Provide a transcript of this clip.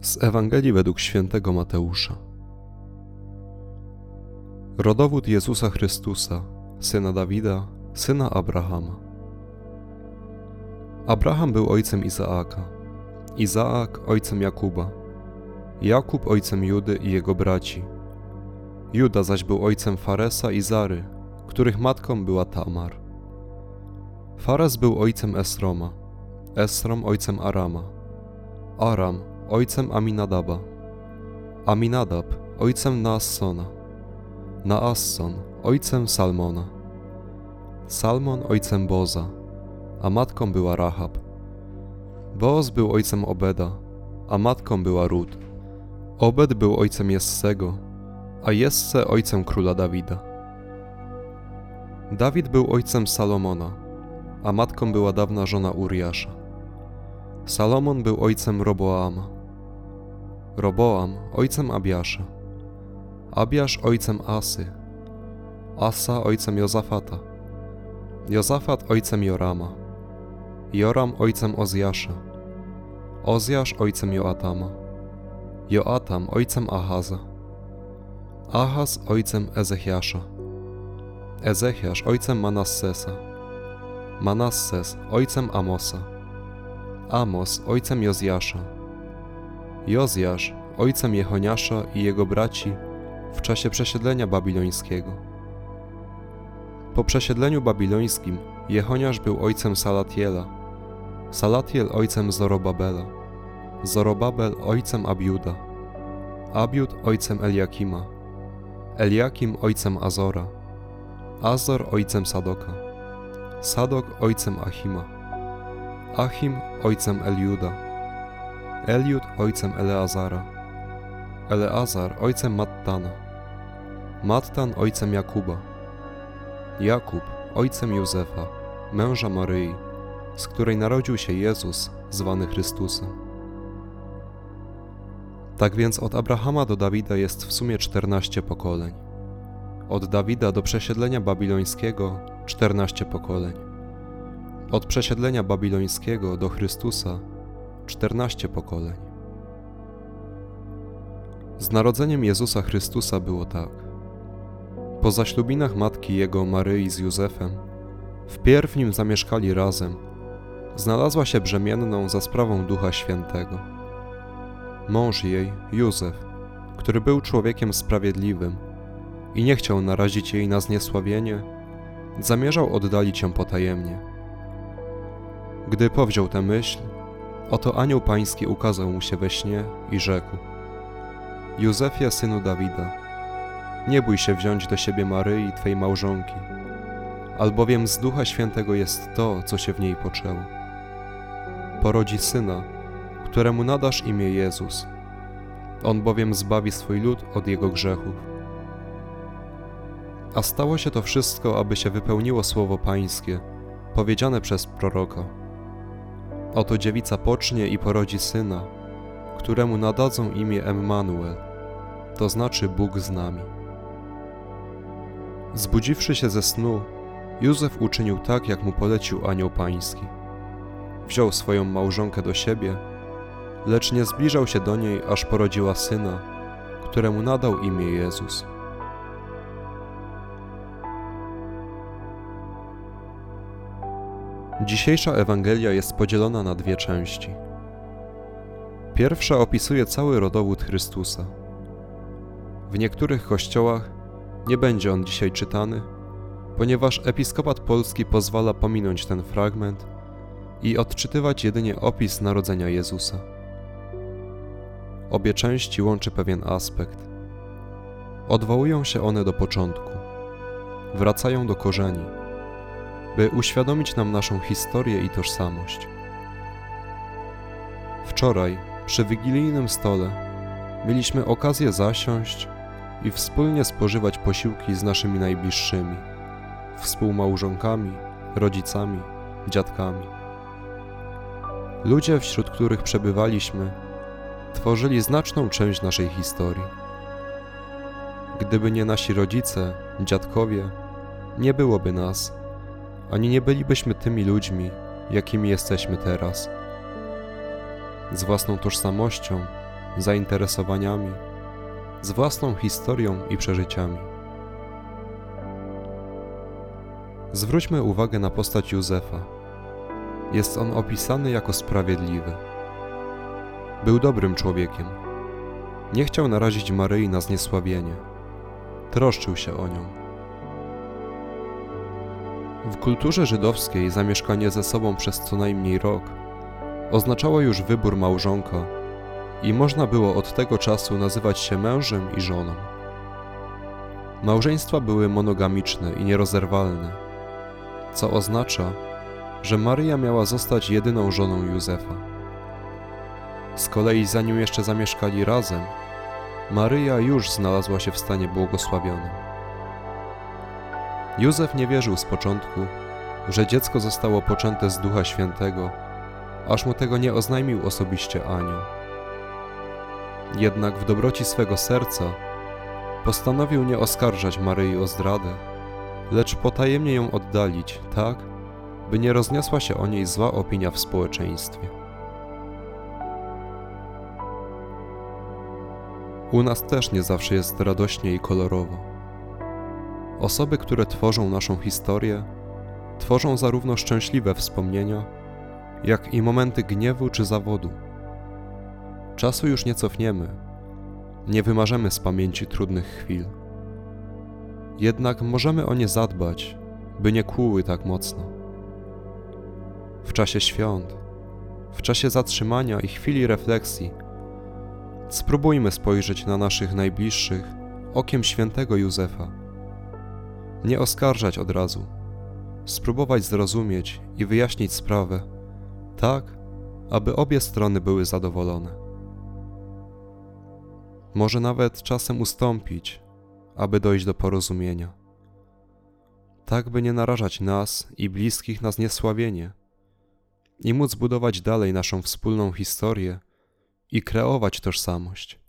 Z Ewangelii według świętego Mateusza. Rodowód Jezusa Chrystusa, syna Dawida, syna Abrahama. Abraham był ojcem Izaaka, Izaak ojcem Jakuba, Jakub ojcem Judy i jego braci. Juda zaś był ojcem Faresa i Zary, których matką była Tamar. Fares był ojcem Esroma, Esrom ojcem Arama, Aram ojcem Aminadaba, Aminadab ojcem Naassona, Naasson ojcem Salmona, Salmon ojcem Boza, a matką była Rahab. Boaz był ojcem Obeda, a matką była Rut. Obed był ojcem Jessego, a Jesse ojcem króla Dawida. Dawid był ojcem Salomona, a matką była dawna żona Uriasza. Salomon był ojcem Roboama, Roboam ojcem Abiasza, Abiasz ojcem Asy, Asa ojcem Jozafata, Jozafat ojcem Jorama, Joram ojcem Ozjasza, Ozjasz ojcem Joatama, Joatam ojcem Ahaza, Ahaz ojcem Ezechiasza, Ezechiasz ojcem Manassesa, Manasses ojcem Amosa, Amos ojcem Jozjasza, Jozjasz ojcem Jehoniasza i jego braci w czasie przesiedlenia babilońskiego. Po przesiedleniu babilońskim Jehoniasz był ojcem Salatiela, Salatiel ojcem Zorobabela, Zorobabel ojcem Abiuda, Abiud ojcem Eliakima, Eliakim ojcem Azora, Azor ojcem Sadoka, Sadok ojcem Achima, Achim ojcem Eliuda, Eliud ojcem Eleazara, Eleazar ojcem Mattana, Mattan ojcem Jakuba, Jakub ojcem Józefa, męża Maryi, z której narodził się Jezus, zwany Chrystusem. Tak więc od Abrahama do Dawida jest w sumie 14 pokoleń. Od Dawida do przesiedlenia babilońskiego 14 pokoleń. Od przesiedlenia babilońskiego do Chrystusa 14 pokoleń. Z narodzeniem Jezusa Chrystusa było tak. Po zaślubinach matki jego Maryi z Józefem, wpierw nim zamieszkali razem, znalazła się brzemienną za sprawą Ducha Świętego. Mąż jej, Józef, który był człowiekiem sprawiedliwym i nie chciał narazić jej na zniesławienie, zamierzał oddalić ją potajemnie. Gdy powziął tę myśl, oto anioł pański ukazał mu się we śnie i rzekł: Józefie, synu Dawida, nie bój się wziąć do siebie Maryi, twej małżonki, albowiem z Ducha Świętego jest to, co się w niej poczęło. Porodzi syna, któremu nadasz imię Jezus. On bowiem zbawi swój lud od jego grzechów. A stało się to wszystko, aby się wypełniło słowo Pańskie, powiedziane przez proroka. Oto dziewica pocznie i porodzi syna, któremu nadadzą imię Emmanuel, to znaczy Bóg z nami. Zbudziwszy się ze snu, Józef uczynił tak, jak mu polecił anioł pański. Wziął swoją małżonkę do siebie, lecz nie zbliżał się do niej, aż porodziła syna, któremu nadał imię Jezus. Dzisiejsza Ewangelia jest podzielona na dwie części. Pierwsza opisuje cały rodowód Chrystusa. W niektórych kościołach nie będzie on dzisiaj czytany, ponieważ episkopat polski pozwala pominąć ten fragment i odczytywać jedynie opis narodzenia Jezusa. Obie części łączy pewien aspekt. Odwołują się one do początku, wracają do korzeni, by uświadomić nam naszą historię i tożsamość. Wczoraj, przy wigilijnym stole, mieliśmy okazję zasiąść i wspólnie spożywać posiłki z naszymi najbliższymi, współmałżonkami, rodzicami, dziadkami. Ludzie, wśród których przebywaliśmy, tworzyli znaczną część naszej historii. Gdyby nie nasi rodzice, dziadkowie, nie byłoby nas, ani nie bylibyśmy tymi ludźmi, jakimi jesteśmy teraz. Z własną tożsamością zainteresowaniami, z własną historią i przeżyciami. Zwróćmy uwagę na postać Józefa. Jest on opisany jako sprawiedliwy. Był dobrym człowiekiem. Nie chciał narazić Maryi na zniesławienie. Troszczył się o nią. W kulturze żydowskiej zamieszkanie ze sobą przez co najmniej rok oznaczało już wybór małżonka i można było od tego czasu nazywać się mężem i żoną. Małżeństwa były monogamiczne i nierozerwalne, co oznacza, że Maryja miała zostać jedyną żoną Józefa. Z kolei zanim jeszcze zamieszkali razem, Maryja już znalazła się w stanie błogosławionym. Józef nie wierzył z początku, że dziecko zostało poczęte z Ducha Świętego, aż mu tego nie oznajmił osobiście anioł. Jednak w dobroci swego serca postanowił nie oskarżać Maryi o zdradę, lecz potajemnie ją oddalić, tak, by nie rozniosła się o niej zła opinia w społeczeństwie. U nas też nie zawsze jest radośnie i kolorowo. Osoby, które tworzą naszą historię, tworzą zarówno szczęśliwe wspomnienia, jak i momenty gniewu czy zawodu. Czasu już nie cofniemy, nie wymarzemy z pamięci trudnych chwil. Jednak możemy o nie zadbać, by nie kłuły tak mocno. W czasie świąt, w czasie zatrzymania i chwili refleksji, spróbujmy spojrzeć na naszych najbliższych okiem świętego Józefa. Nie oskarżać od razu, spróbować zrozumieć i wyjaśnić sprawę, tak, aby obie strony były zadowolone. Może nawet czasem ustąpić, aby dojść do porozumienia. Tak, by nie narażać nas i bliskich na zniesławienie i móc budować dalej naszą wspólną historię i kreować tożsamość.